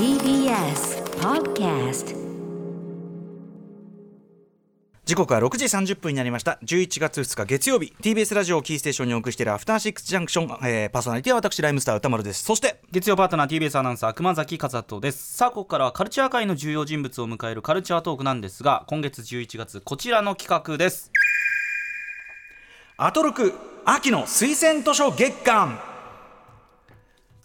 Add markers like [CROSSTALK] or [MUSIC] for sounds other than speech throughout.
TBS Podcast 時刻は6時30分になりました。11月2日月曜日。TBS ラジオをキーステーションにお送りしているアフターシックスジャンクション、えーパーソナリティは私ライムスター歌丸です。そして月曜パートナー TBS アナウンサー熊崎和人です。さあここからはカルチャー界の重要人物を迎えるカルチャートークなんですが今月11月こちらの企画です。アトロク秋の推薦図書月間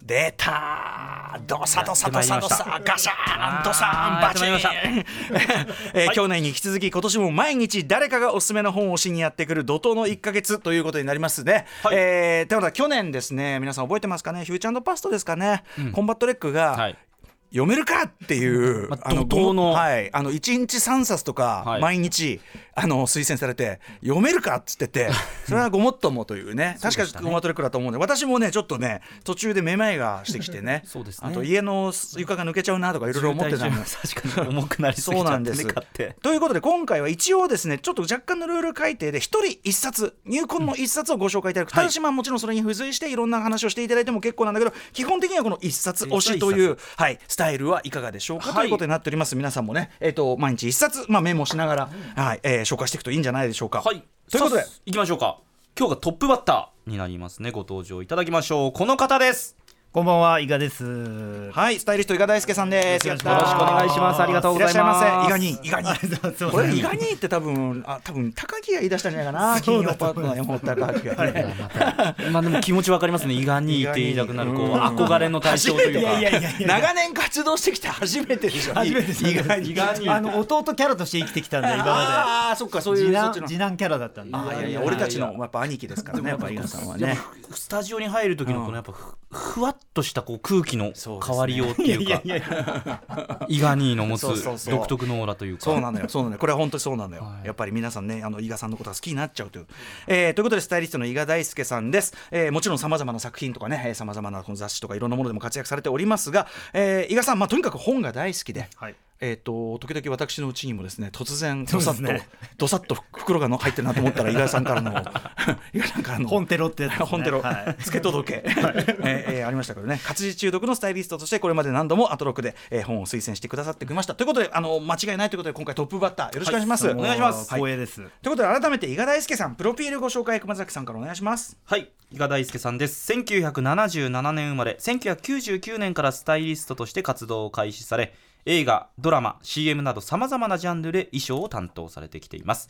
出たドサドサドサドサ。ガシャーン。ドサーンバチ。ーン [LAUGHS] えー去年に引き続き今年も毎日誰かがおすすめの本をしにやってくる怒涛の1か月ということになりますね。はい。えーということは去年ですね皆さん覚えてますかね？フューチャーパストですかね、コンバットレックが、はい。読めるかっていう、まあ怒涛の。はい、あの1日3冊とかはい。毎日、あの推薦されて読めるかっつってて [LAUGHS] それはごもっともというね。確かコンバットレックだと思うんで私もねちょっとね途中でめまいがしてきてね [LAUGHS] そうですね。あと家の床が抜けちゃうなとかいろいろ思ってた [LAUGHS] んです。確かに重くなりすぎちゃってそうなんです。ね買ってということで今回は一応ですねちょっと若干のルール改定で一人一冊入魂の一冊をご紹介いただく、ただしまあもちろんそれに付随していろんな話をしていただいても結構なんだけど基本的にはこの一冊推しという、はい、スタイルはいかがでしょうか、はい。ということになっております。皆さんもね、えー、と毎日一冊、まあ、メモしながら、はい。えー紹介していくといいんじゃないでしょうか。はい。ということで。さあ行きましょうか。今日がトップバッターになりますね。ご登場いただきましょう。この方ですこんばんは、伊賀です。はい、スタイリスト伊賀大輔さんです。よろしくお願いしますありがとうございますらっしゃいませ。伊賀に、伊賀に。これ伊賀にって多分、あ、多分高木が言い出したんじゃないかな。[LAUGHS] 金曜パートナー山本高木がね。[LAUGHS] まあでも気持ちわかりますね伊賀にいて言いたくなるこう憧れの対象というかいやいやいやいや長年活動してきて初めてでしょ。初めてです伊賀に。あの弟キャラとして生きてきたんで、今まああ、そっか、そういう次男キャラだったんで。あいやいや、俺たちのやっぱ兄貴ですからね、やっぱ伊賀さんはね。スタジオに入る時のこのやっぱふふわっとしたこう空気の変わりようっていうか。伊賀兄の持つ独特のオーラというかそうなのよ、そうなのよ、これは本当にそうなのよ、はいやっぱり皆さんね、あの伊賀さんのことが好きになっちゃうという。えーということで、スタイリストの伊賀大輔さんです。えーもちろんさまざまな作品とかね、さまざまなこの雑誌とかいろんなものでも活躍されておりますが、えー伊賀さん、まあ、とにかく本が大好きで。はい。えー、と時々私のうちにもですね突然どさっと、そうですね。どさっと袋がの入ってるなと思ったら伊賀さんからの伊賀さんからの本テロってやつね。本テロ、はい。つけ届け、えーえーありましたけどね。活字中毒のスタイリストとしてこれまで何度もアトロクで、えー本を推薦してくださってきました。ということであの間違いないということで今回トップバッターよろしくお願いします、お願いします。はい光栄です。ということで改めて伊賀大輔さんプロフィールご紹介熊崎さんからお願いします。はい。伊賀大輔さんです。1977年生まれ1999年からスタイリストとして活動を開始され映画ドラマ CM などさまざまなジャンルで衣装を担当されてきています。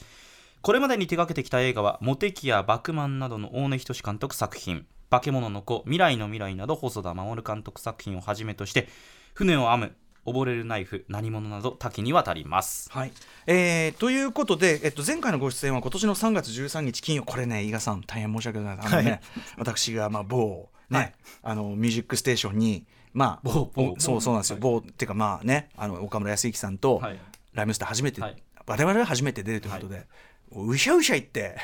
これまでに手掛けてきた映画は「モテキ」や「バクマン」などの大根仁監督作品「化け物の子」「未来の未来」など細田守監督作品をはじめとして「船を編む」「溺れるナイフ」「何者」など多岐にわたります。はい、えーということで、えっと、前回のご出演は今年の3月13日金曜。これね伊賀さん大変申し訳ないあのね、はい。私がまあ某ね、はい。あのミュージックステーションにまあそうそうなんですよ、某っていうかまあねあの岡村康之さんと、はい。ライムスター初めて、はい。我々は初めて出るということで、うひゃうひゃ言って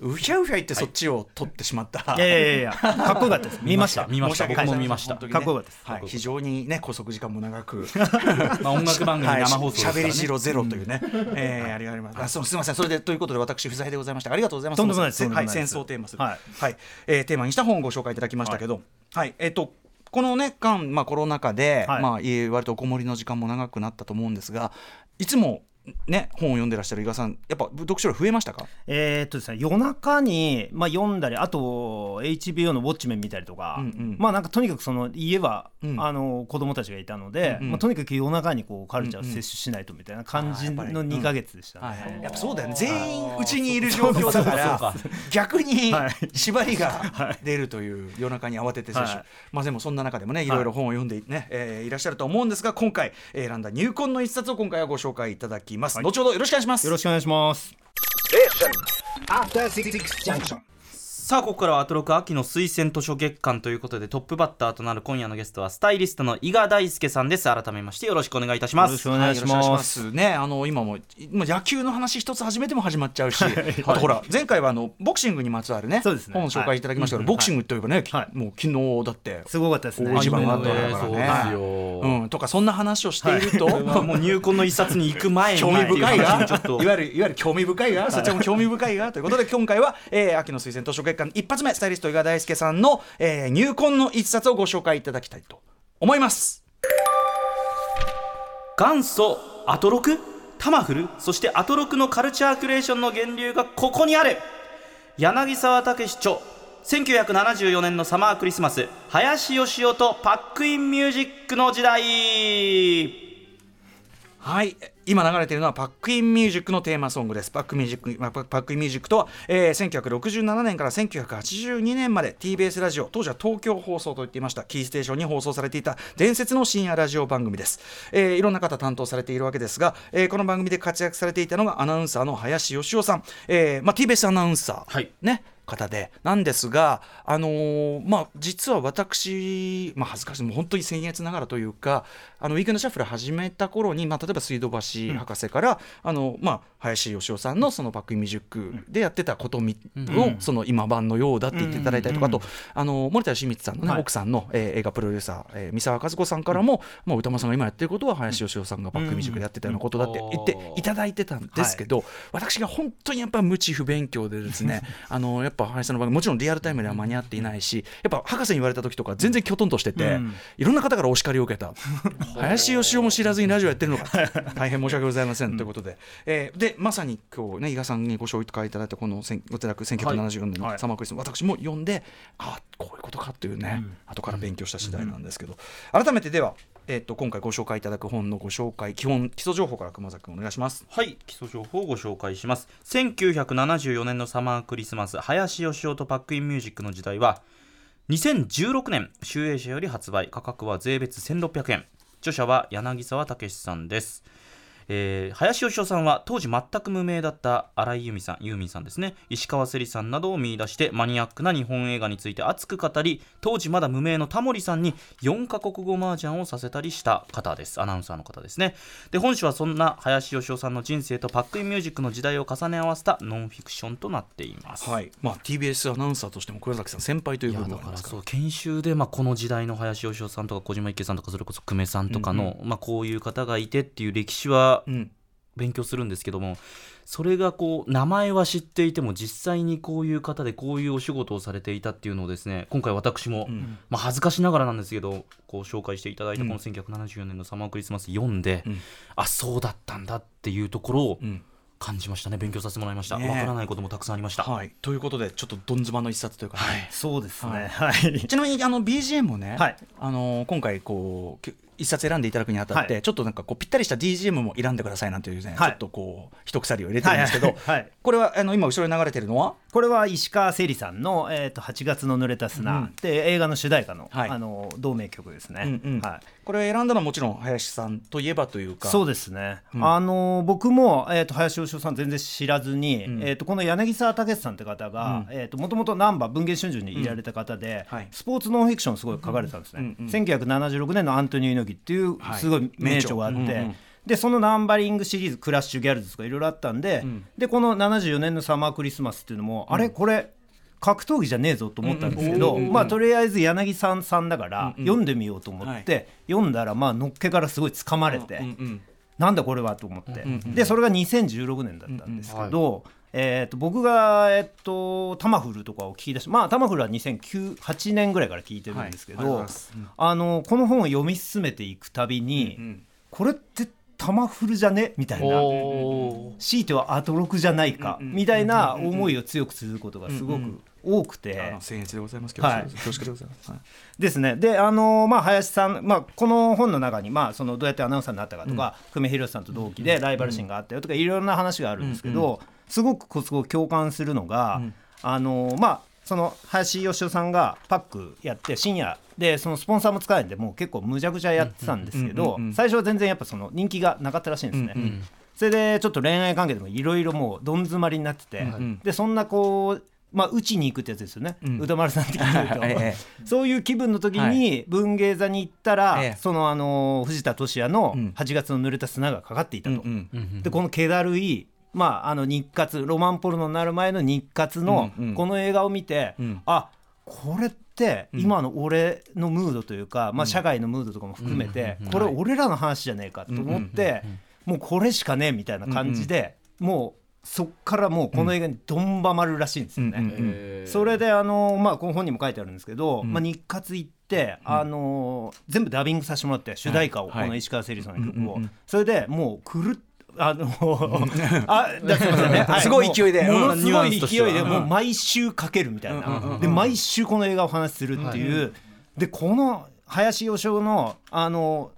うひゃうひゃ言ってそっちを取ってしまった、い。やいやいやいや、かっこよかったです。[LAUGHS] 見ました。見ました。僕も見ました。かっこよかったです。はい、非常にね拘束時間も長く。[LAUGHS] まあ音楽番組 [LAUGHS] はい。生放送しゃべりしろゼロというね、えーありがとうございます。あそうすみません、それでということで私不在でございました。ありがとうございます。とんでもないです。せはい、戦争をテーマす。る、はい。はい、えーテーマにした本をご紹介いただきましたけど、はい、えっ、と。このね間、まあ、コロナ禍で、はい。まあ、家割とおこもりの時間も長くなったと思うんですがいつも、ね、本を読んでらっしゃる伊賀さんやっぱ読書量増えましたか？えーっとですね、夜中に、まあ、読んだり、あと HBO のウォッチメン見たりとか、うんうん。まあなんかとにかくその家は、うん。あの子供たちがいたので、うんうん。まあ、とにかく夜中にこうカルチャーを摂取しないとみたいな感じのあーやっぱり。2か月でしたね。やっぱそうだよね。全員うちにいる状況だから逆にはい。縛りが出るという夜中に慌てて接種、はい。まあでもそんな中でもねいろいろ本を読んでね、えーいらっしゃると思うんですが今回えー選んだ入魂の一冊を今回はご紹介いただきます、後ほどよろしくお願いします。よろしくお願いします。さあここからはアトロク秋の推薦図書月間ということでトップバッターとなる今夜のゲストはスタイリストの伊賀大輔さんです。改めましてよろしくお願いいたします。よろしくお願いします。はいします。ねあの今も今野球の話一つ始めても始まっちゃうし、[LAUGHS] あとほら前回はあのボクシングにまつわるねそうですね。本を紹介いただきましたけど、はい。ボクシングといえばね、きはい。もう昨日だってすごかったですね。大一番があったからね。ですよ、うん、とかそんな話をしていると、[LAUGHS] もう入魂の一冊に行く前に興味深いが、いわゆるいわゆる興味深いが、そちらも興味深いがということで今回は、えー秋の推薦図書月間一発目スタイリスト伊賀大輔さんの、えー入魂の一冊をご紹介いただきたいと思います。元祖アトロク？タマフル？そしてアトロクのカルチャークリエーションの源流がここにある柳澤健著1974年のサマークリスマス林美雄とパックインミュージックの時代！はい。今流れているのはパックインミュージックのテーマソングです。パックミュージックまあパパックインミュージックとは、えー、1967年から1982年まで TBS ラジオ当時は東京放送と言っていました。キーステーションに放送されていた伝説の深夜ラジオ番組です、えーいろんな方担当されているわけですが、えーこの番組で活躍されていたのがアナウンサーの林芳雄さん、えーまあ、TBS アナウンサー、はい。ね方でなんですが、あのーまあ、実は私、まあ、恥ずかしいもう本当に僭越ながらというかあのウィークエンドシャッフル始めた頃に、まあ、例えば水道橋博士から、あのまあ、林芳雄さんのそのバックミュージックでやってたことみを、その今版のようだって言っていただいたりとか、あとあの森田義満さんの、ねはい。奥さんの、えー映画プロデューサー、えー三沢和子さんからも、まあ、歌間さんが今やってることは林芳雄さんがバックミュージックでやってたようなことだって言っていただいてたんですけど、私が本当にやっぱ無知不勉強でですね [LAUGHS] あのやっぱ林さんの番組もちろんリアルタイムでは間に合っていないしやっぱ博士に言われた時とか全然きょとんとしてて、うん。いろんな方からお叱りを受けた。[LAUGHS] 林芳雄も知らずにラジオやってるのか。大変申し訳ございません、ということで、えーでまさに今日ね伊賀さんにご紹介いただいたこの千ご寺1974年のはい。サマークリスマス、私も読んであこういうことかっていうね、後から勉強した次第なんですけど、改めてでは、えっ、と今回ご紹介いただく本のご紹介基本基礎情報から熊崎君お願いします。はい基礎情報をご紹介します。1974年のサマークリスマス林芳雄とパックインミュージックの時代は2016年集英社より発売。価格は税別1600円著者は柳沢武さんです。えー林芳雄さんは当時全く無名だった新井由美さんユーミンさんですね。石川せりさんなどを見出してマニアックな日本映画について熱く語り当時まだ無名のタモリさんに4カ国語麻雀をさせたりした方です。アナウンサーの方ですね。で本誌はそんな林芳雄さんの人生とパックインミュージックの時代を重ね合わせたノンフィクションとなっています、はい。まあ、TBS アナウンサーとしても黒崎さん先輩という部分かだからそう研修で、まあ、この時代の林芳雄さんとか小島池さんとかそれこそ久米さんとかの、まあ、こういう方がいてっていう歴史はうん。勉強するんですけどもそれがこう名前は知っていても実際にこういう方でこういうお仕事をされていたっていうのをですね今回私も、んまあ、恥ずかしながらなんですけどこう紹介していただいたこの1974年のサマークリスマス読んで、うん。あそうだったんだっていうところをうん。感じましたね。勉強させてもらいました。わ、ね。えからないこともたくさんありました、はい、ということでちょっとどんずばの一冊というかね、そうですはい。ねはい。ちなみにあの BGM もね、はい。あの今回こうき一冊選んでいただくにあたって、はい。ちょっとなんかこうぴったりした BGM も選んでくださいなんていうね、はい。ちょっとこう一鎖を入れてるんですけど、これはあの今後ろに流れてるのは？これは石川せりさんの、えー、と8月の濡れた砂、うん。で映画の主題歌の,、はい。あの同名曲ですね、うんうん。はい、これを選んだのはもちろん林さんといえばというか。そうですね、うん。あの僕も、えー、と林芳雄さん全然知らずに、うん。えー、とこの柳沢武さんって方がうん。もともと難波文藝春秋にいられた方で、スポーツノンフィクションをすごい書かれてたんですね、うんうん1976年のアントニオ猪木っていうはい。すごい名著があって、でそのナンバリングシリーズクラッシュギャルズとかいろいろあったんで、ん。でこの74年のサマークリスマスっていうのも、あれ？これ格闘技じゃねえぞと思ったんですけど、うんうんうんうんまあとりあえず柳さんさんだからうんうん。読んでみようと思って、読んだらまあのっけからすごい。掴まれて、うんうんなんだこれはと思って、うんうんでそれが2016年だったんですけど、えー、と僕が、えっとタマフルとかを聞き出しまあタマフルは2008年ぐらいから聞いてるんですけど、はいあのこの本を読み進めていくたびに、うんこれってタマフルじゃね？みたいな。強いてはアトロクじゃないか、うんうんみたいな思いを強くすることがすごくうんうん多くて。僭越でございます。けど、はい。恐縮でございます、はい。ですね。であのまあ林さん、まあ、この本の中に、まあ、そのどうやってアナウンサーになったかとか、久米宏さんと同期でライバル心があったよとか、いろんな話があるんですけど、すごくこすごく共感するのが、うん。あのまあその林芳雄さんがパックやって深夜でそのスポンサーも使えんでもう結構むちゃくちゃやってたんですけど最初は全然やっぱその人気がなかったらしいんですね。うんうんそれでちょっと恋愛関係でもいろいろもうどん詰まりになってて、んでそんなこうまあ打ちに行くってやつですよね、うん。歌丸さん的に言うと、[LAUGHS] ええ。そういう気分の時に文芸座に行ったら、ええ。そのあの藤田聖也のうん。8月の濡れた砂がかかっていたと、でこの気だるいまああの日活ロマンポルノになる前の日活のうんうん。この映画を見て、うん。あこれって今の俺のムードというか、まあ、社会のムードとかも含めて、これ俺らの話じゃねえかと思って、もうこれしかねえみたいな感じで、もそっからもうこの映画にどんばまるらしいんですよね。うんうんえー。それであのまあこの本にも書いてあるんですけど、ん。まあ日活行って、あの全部ダビングさせてもらって主題歌を、はい。この石川せりさんの曲を、うんうんうんそれでもう狂っあのあだすみませんね、[LAUGHS] はすごい勢いで。ものすごい勢いでもう毎週かけるみたいな、で毎週この映画をお話しするっていう、でこの林芳雄のあの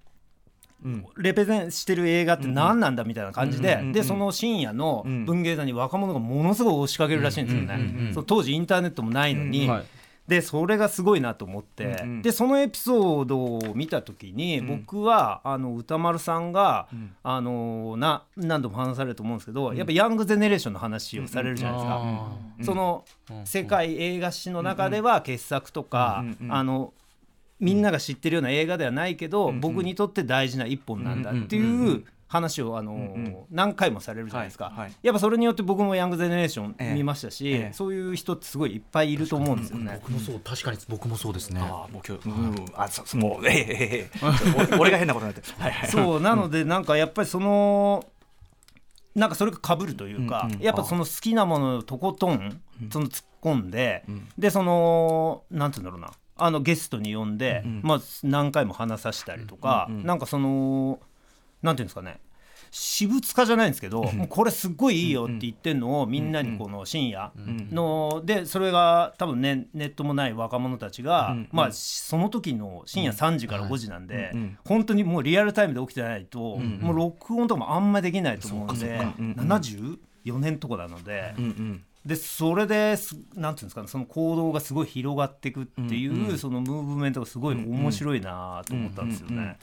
レペゼンしてる映画って何なんだみたいな感じで、でその深夜のん。文芸座に若者がものすごい押しかけるらしいんですよね。当時インターネットもないのに、はいでそれがすごいなと思って、うんうん。でそのエピソードを見た時に、僕はあの歌丸さんが、あのな何度も話されると思うんですけど、やっぱヤングゼネレーションの話をされるじゃないですか。あその世界映画史の中では傑作とか、うんうんあのみんなが知ってるような映画ではないけど、僕にとって大事な一本なんだっていう話をあの、何回もされるじゃないですか、はいはい。やっぱそれによって僕もヤングゼネレーショええ。ン見ましたし、ええ。そういう人ってすごいいっぱいいると思うんですよね。僕もそう確かに僕もそうですね。ああもう今日、うん、あそ [LAUGHS] そもうええええええ。お俺が変なことになってる。[LAUGHS] はいはい。そうなのでなんかやっぱりそのなんかそれが被るというか、うんうん。やっぱその好きなものをとことんその突っ込んで、でそのなんて言うんだろうな。あのゲストに呼んで、まあ、何回も話させたりとか、なんかそのなんていうんですかね。私物化じゃないんですけど、もうこれすっごいいいよって言ってんのをみんなにこの深夜のでそれが多分ねネットもない若者たちが、まあその時の深夜3時から5時なんで、本当にもうリアルタイムで起きてないと、もう録音とかもあんまできないと思うんで、74年とかなので。うんうんでそれですなんていうんですかねその行動がすごい広がっていくっていう、そのムーブメントがすごい面白いなと思ったんですよね。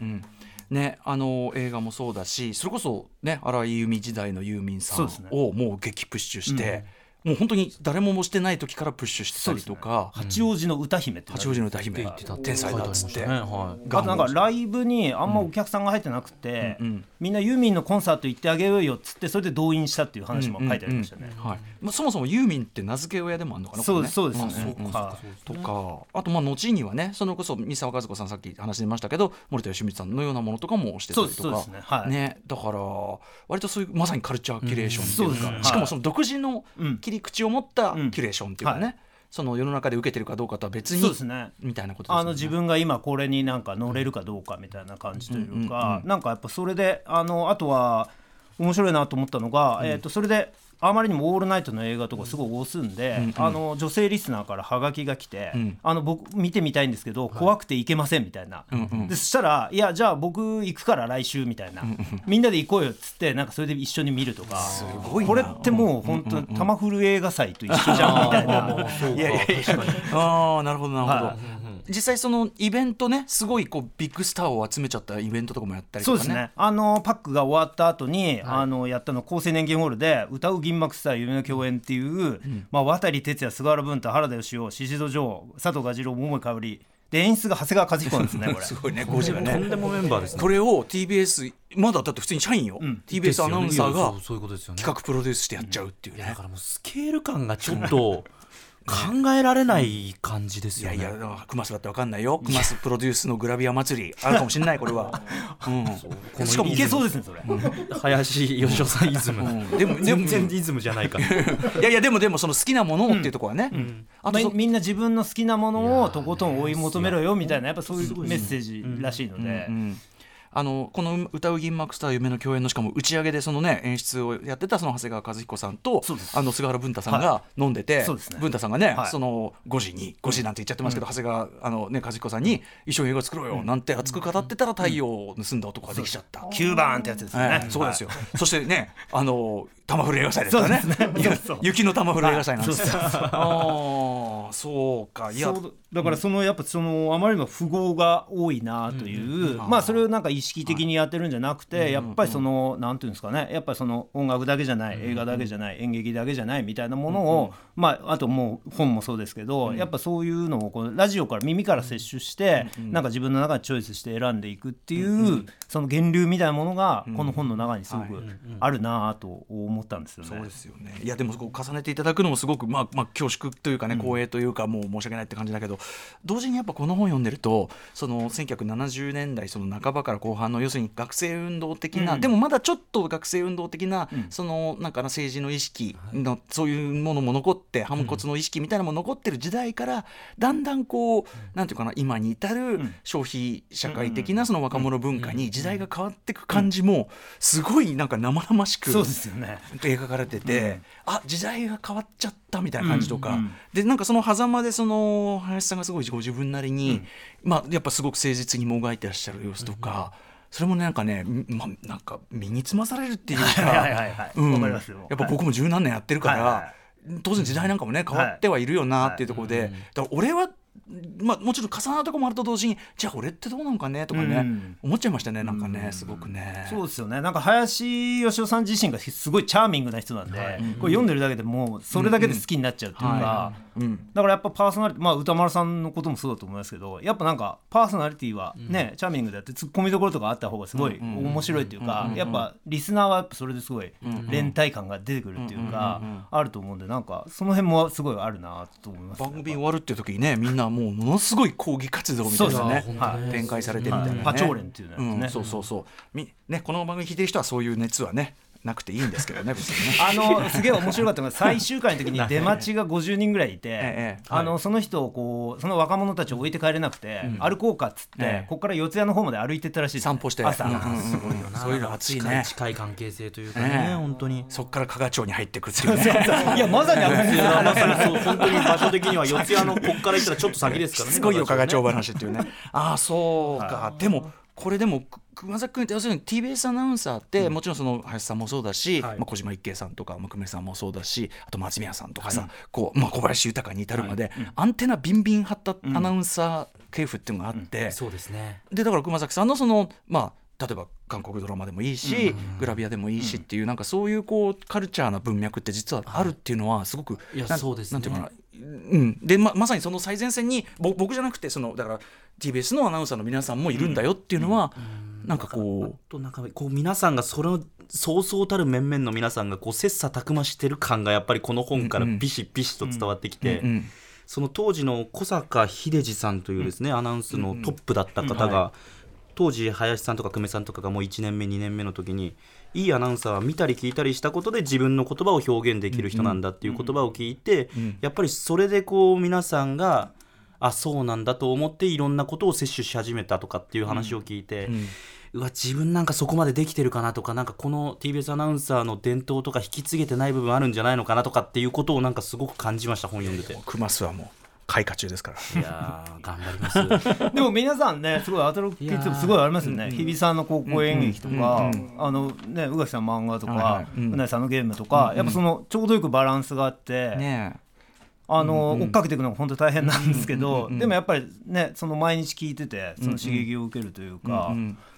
ね、あの映画もそうだしそれこそね荒井由実時代のユーミンさんをもう激プッシュして、もう本当に誰ももしてない時からプッシュしてたりとか、八王子の歌姫って八王子の歌姫言ってた。天才だっつって、あとなんかライブにあんまお客さんが入ってなくて、うんうんみんなユーミンのコンサート行ってあげようよっつってそれで動員したっていう話も書いてありましたね。はい。まあ、そもそもユーミンって名付け親でもあるのかなそうそうですねんんん。はいとか。あとまあ後にはねそれこそ三沢和子さんさっき話出ましたけど森田芳光さんのようなものとかもしてたりとか。ね。はい。ね。だから割とそういうまさにカルチャーキュレーションっていうか、うん。そうねしかもその独自のうん切り口を持ったキうん。ュレーションっていうかね、はい。その世の中で受けてるかどうかとは別にそうですね。みたいなことですよね。あの自分が今これになんか乗れるかどうかみたいな感じといううんうんうかん。なんかやっぱそれであのあとは面白いなと思ったのが、えー、とそれであまりにも「オールナイト」の映画とかすごい押すんで、あの女性リスナーからハガキが来て、ん。あの僕見てみたいんですけど、怖くて行けませんみたいな、んうん。でそしたら「いやじゃあ僕行くから来週」みたいな、みんなで行こうよっつってなんかそれで一緒に見るとか。ごいな。これってもう本当に玉フル映画祭と一緒じゃんみたいな。[LAUGHS] いやいやいや。ああなるほどなるほど、はい実際そのイベントねすごいこうビッグスターを集めちゃったイベントとかもやったりとかね。そうですね。あのパックが終わった後に、あのやったの厚生年金ホールで歌う銀幕スター夢の共演っていう、まあ、渡哲也菅原文太原田芳雄宍戸城佐藤蛾次郎桃井かおり。で演出が長谷川和彦なんですねこれ。[LAUGHS] すごいね5時がね。とんでもメンバーですね。これを TBS まだだって普通に社員よ、ん。TBS アナウンサーがそうそういうことですよね。企画プロデュースしてやっちゃうっていうね。だ、からもうスケール感がちょっと [LAUGHS] 考えられない感じですよね。いやいやだからクマスだってわかんないよ。クマスプロデュースのグラビア祭り。あるかもしれないこれは、[LAUGHS] うん、しかもいけそうですねそれ、林芳雄さんイズム、ん。でもでも全然イズムじゃないから。[LAUGHS] いやいやでもでもその好きなものをっていうところはね、あとみんな自分の好きなものをとことん追い求めろよみたいなやっぱそういうメッセージらしいので、うんあのこの歌う銀幕スター夢の共演のしかも打ち上げでそのね演出をやってたその長谷川和彦さんとあの菅原文太さんが飲んでて、そうですね。文太さんがね、はい。その5時に5時なんて言っちゃってますけど、長谷川あのね和彦さんに一緒に映画作ろうよなんて熱く語ってたら太陽を盗んだ男ができちゃった。9番ってやつですよね、ええそうですよ、そしてねあの玉降り映画祭ですからね。ゆ雪の玉降り映画祭なんですよ、ああそうか。いやだからそのやっぱそのあまりにも富豪が多いなという、まあそれをなんか意識的にやってるんじゃなくて、やっぱりそのなんていうんですかね。やっぱりその音楽だけじゃない映画だけじゃない演劇だけじゃないみたいなものを、まああともう本もそうですけど、やっぱそういうのをこのラジオから耳から摂取して、なんか自分の中でチョイスして選んでいくっていう、その源流みたいなものがこの本の中にすごくあるなと思ったんですよね。そうですよね。いやでもこう重ねていただくのもすごくまあまあ恐縮というかね、光栄というかもう申し訳ないって感じだけどど同時にやっぱこの本読んでるとその1970年代その半ばから後半の要するに学生運動的な、うん。でもまだちょっと学生運動的な、うん。そのなんかな政治の意識の、そういうものも残って反骨の意識みたいなのも残ってる時代からだんだんこう、なんていうかな今に至るん。消費社会的なその若者文化に時代が変わっていく感じもすごいなんか生々しくそうですよね。描かれてて、うん。あ時代が変わっちゃったみたいな感じとか、でなんかその狭間でその林さんがすごいご自分なりに、まあ、やっぱすごく誠実にもがいてらっしゃる様子とか、それもねなんかね、まあ、なんか身につまされるっていうかやっぱ僕も十何年やってるから、はいはい当然時代なんかもね変わってはいるよなっていうところで、だから俺はまあ、もちろん重なるところもあると同時にじゃあ俺ってどうなのかねとかね、うん。思っちゃいましたねなんかねすごくね。そうですよね。なんか林芳雄さん自身がすごいチャーミングな人なんで、これ読んでるだけでもうそれだけで好きになっちゃうっていうか、はうんだからやっぱパーソナリティまあ歌丸さんのこともそうだと思いますけどやっぱなんかパーソナリティはね、チャーミングであってツッコミどころとかあった方がすごい面白いっていうか、やっぱリスナーはやっぱそれですごい連帯感が出てくるっていうか、あると思うんでなんかその辺もすごいあるなと思います、番組終わるっていう時にねみんなもうものすごい抗議活動みたいなね展開されてるみたいな、ね。はい。パチョーレンっていうねうんそうそうそうみねこの番組聞いてる人はそういう熱はねなくていいんですけどね別にね。[LAUGHS] あのすげえ面白かったのが [LAUGHS] 最終回の時に出待ちが50人ぐらいいて、ええあのその人をこうその若者たちを置いて帰れなくて、歩こうかっつって、ええ。ここから四谷の方まで歩いてったらしいですね、散歩して。朝、うんうんうん。すごいよな。そういうの熱い近ねい近い関係性というかねね本当に。そっから加賀町に入ってくっていうねいやまさにあのいやまさにそう本当に場所的には四谷のこっから行ったらちょっと先ですからね。[LAUGHS] すごいよ加賀町ね話っていうね。ああそうか。でもこれでもく熊崎君って要するに TBS アナウンサーって、もちろんその林さんもそうだし、はい。まあ、小島一慶さんとか久米さんもそうだしあと松宮さんとかさ、こうまあ、小林豊に至るまで、アンテナビンビン張ったアナウンサー系譜っていうのがあって、そうですね。でだから熊崎さんのそのまあ例えば韓国ドラマでもいいし、グラビアでもいいしっていうなんかそういうこうカルチャーな文脈って実はあるっていうのはすごく、いやそうですね。なんていうかな。うん、でままさにその最前線にぼ僕じゃなくてそのだから TBS のアナウンサーの皆さんもいるんだよっていうのは、なんかこうとなんかこう皆さんがそのそうそうたる面々の皆さんがこう切磋琢磨してる感がやっぱりこの本からビシビシと伝わってきて、うんその当時の小坂秀治さんというですね、アナウンスのトップだった方が、当時林さんとか久米さんとかがもう1年目2年目の時にいいアナウンサーは見たり聞いたりしたことで自分の言葉を表現できる人なんだっていう言葉を聞いて、やっぱりそれでこう皆さんがあそうなんだと思っていろんなことを摂取し始めたとかっていう話を聞いて、うわ自分なんかそこまでできてるかなとかなんかこの TBS アナウンサーの伝統とか引き継げてない部分あるんじゃないのかなとかっていうことをなんかすごく感じました本読んでて。クマスはもう開花中ですから。いやー頑張ります。でも皆さんねすごい働きってすごいありますよね。日比さんの高校演劇とかあのね宇垣さん漫画とかいうなぎさんのゲームとかやっぱそのちょうどよくバランスがあってねあの追っかけていくのが本当大変なんですけどでもやっぱりねその毎日聞いててその刺激を受けるというか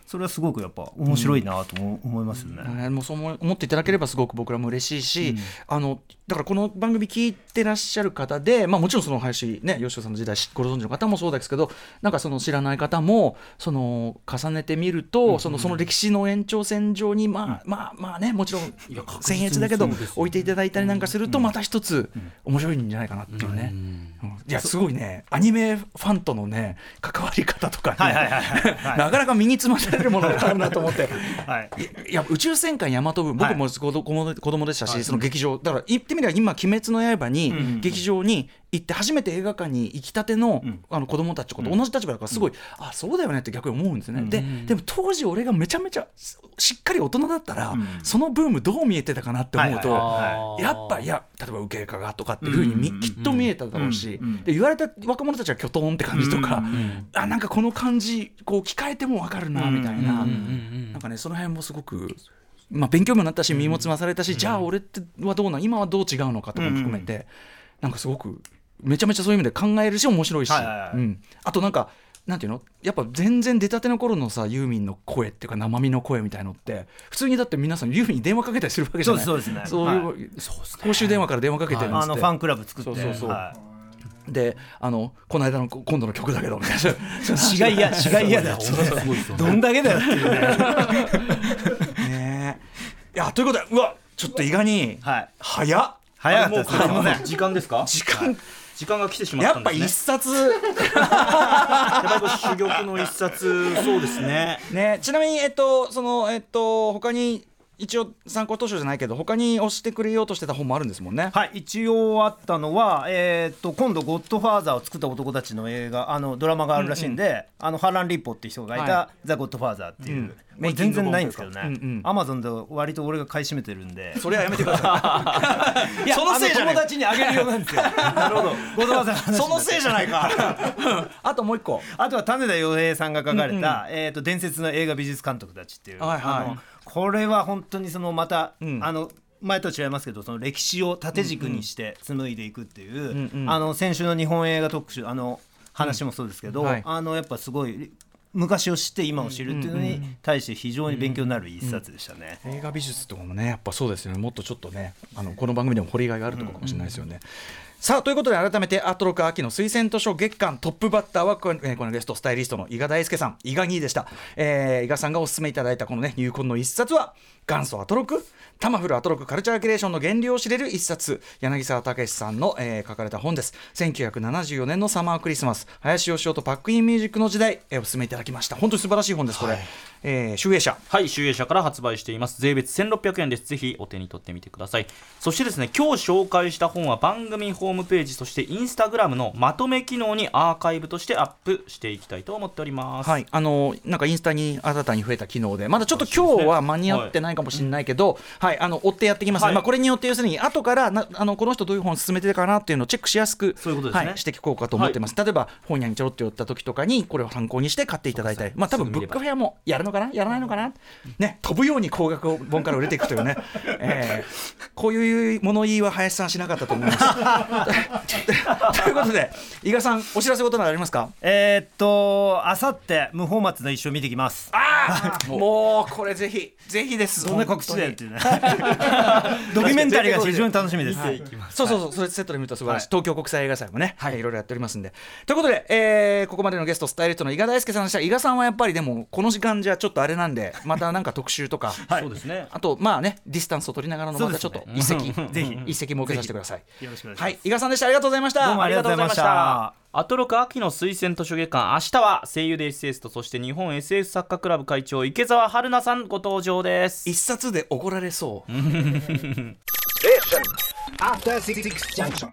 それはすごくやっぱ面白いなと思思いますよね。えーもうそう思っていただければすごく僕らも嬉しいし、あのだからこの番組聞いてらっしゃる方で、まあ、もちろんその林ね吉尾さんの時代ご存知の方もそうですけどなんかその知らない方もその重ねてみると、そのその歴史の延長線上にまあ、まあまあねもちろん僭に越だけど置いていただいたりなんかするとまた一つ面白いんじゃないかなっていうね。うん。いやすごいね。アニメファンとのね関わり方とかね、はいはいはいはいはい。[LAUGHS] なかなか身につまされるものがあるなと思って。はい。いや宇宙戦艦ヤマト部僕も子供子供でしたし、その劇場。だから言ってみれば今「鬼滅の刃」に、ん。劇場に行って初めて映画館に行きたての,、あの子供たちと同じ立場だからすごい、あそうだよねって逆に思うんですね、ででも当時俺がめちゃめちゃしっかり大人だったら、そのブームどう見えてたかなって思うと、はいやっぱいや例えば受けかがとかっていうふうにきっと見えただろうし、うん。うん。で言われた若者たちは巨頭って感じとか、うん。あなんかこの感じこう聞かれても分かるなみたいな、うん。なんかねその辺もすごく。まあ、勉強にもなったし身もつまされたし、じゃあ俺ってはどうなん今はどう違うのかとかも含めて、なんかすごくめちゃめちゃそういう意味で考えるし面白いし、あとなんかなんていうの？やっぱ全然出たての頃のさユーミンの声っていうか生身の声みたいのって普通にだって皆さんユーミンに電話かけたりするわけじゃない？そうですそうですね。そういう、公衆電話から電話かけてるんですって。あのファンクラブ作って。そうそうそう。はであのこの間の今度の曲だけどみたいな。い [LAUGHS] 違いや違いやだよ。どんだけだよっていうね。[LAUGHS] ね。えいやということでうわちょっと意外にはい。早っ。早かったですすいません時間ですか？時間時間が来てしまっやっぱたんですね。一冊。やっぱりこれ珠玉の一冊そうですね。ねちなみにえっとそのえっと他に一応参考図書じゃないけど他に押してくれようとしてた本もあるんですもんね。はい一応あったのは、えー、と今度「ゴッドファーザー」を作った男たちの映画あのドラマがあるらしいんで、あのハラン・リッポっていう人が書いたは「ザ・ゴッドファーザー」っていう、うん。全然ないんですけどね、うんうん。アマゾンで割と俺が買い占めてるんで。それはやめてください。いやそのせいじゃないあの友達にあげるようなんですよ。なるほど。ゴッドファーザーの話そのせいじゃないか。[LAUGHS] あともう一個。あとは種田洋平さんが書かれた、えー、と伝説の映画美術監督たちっていう、はいはい。あのこれは本当にそのまた、ん。あの前と違いますけどその歴史を縦軸にして紡いでいくっていう、んうん。あの先週の日本映画特集あの話もそうですけど、うん。はい。あのやっぱすごい昔を知って今を知るっていうのに対して非常に勉強になる一冊でしたね。映画美術とかもねやっぱそうですよね。もっとちょっとねあのこの番組でも掘りがいがあるところかもしれないですよね。さあということで改めてアートロック秋の推薦図書月間トップバッターはこの,、えーこのゲストスタイリストの伊賀大輔さん。伊賀兄でした、えー、伊賀さんがお勧めいただいたこのね入魂の一冊は元祖アトロクタマフルアトロクカルチャーキュレーションの原理を知れる一冊。柳沢武さんの、えー書かれた本です。1974年のサマークリスマス。林芳雄とパックインミュージックの時代、えーお勧めいただきました。本当に素晴らしい本ですこれ、えー集英社。はい、集英社から発売しています。税別1600円です。ぜひお手に取ってみてください。そしてですね、今日紹介した本は番組ホームページ、そしてインスタグラムのまとめ機能にアーカイブとしてアップしていきたいと思っております。はい、あのなんかインスタに新たに増えた機能で、まだちょっと今日は間に合ってないかもしれないけど、はい、あの追ってやってきます、ねはい。まあ、これによって要するに後からなあのこの人どういう本を進めてるかなっていうのをチェックしやすくそういうことですね。はい、していこうかと思ってます、例えば本屋にちょろっと寄った時とかにこれを参考にして買っていただいたり、まあ多分ブックフェアもやるのかな？やらないのかな、ね、飛ぶように高額本から売れていくというね、えー。[LAUGHS] こういう物言いは林さんしなかったと思います。[LAUGHS] ということで伊賀さんお知らせことなどありますか？えーっとあさって無法松の一生見てきます。もうこれぜひぜひですどんな告知だよっていうね。[LAUGHS] ドキュメンタリーが非常に楽しみです。そうそうそう、それセットで見ると素晴らしい、はい。東京国際映画祭もね、はい、いろいろやっておりますんで。ということで、えーここまでのゲスト、スタイリストの伊賀大輔さんでした。伊賀さんはやっぱりでも、この時間じゃちょっとあれなんで、[LAUGHS] またなんか特集とか、そうですね。あと、まあね、ディスタンスを取りながらの、またちょっと一席、ぜひ。一席設けさせてください。よろしくお願いします。はい、伊賀さんでした。ありがとうございました。どうもありがとうございました。アトロク秋の推薦図書月間明日は声優で SS とそして日本 SF 作家クラブ会長池澤春菜さんご登場です一冊で怒られそう。[LAUGHS] After Six Junction.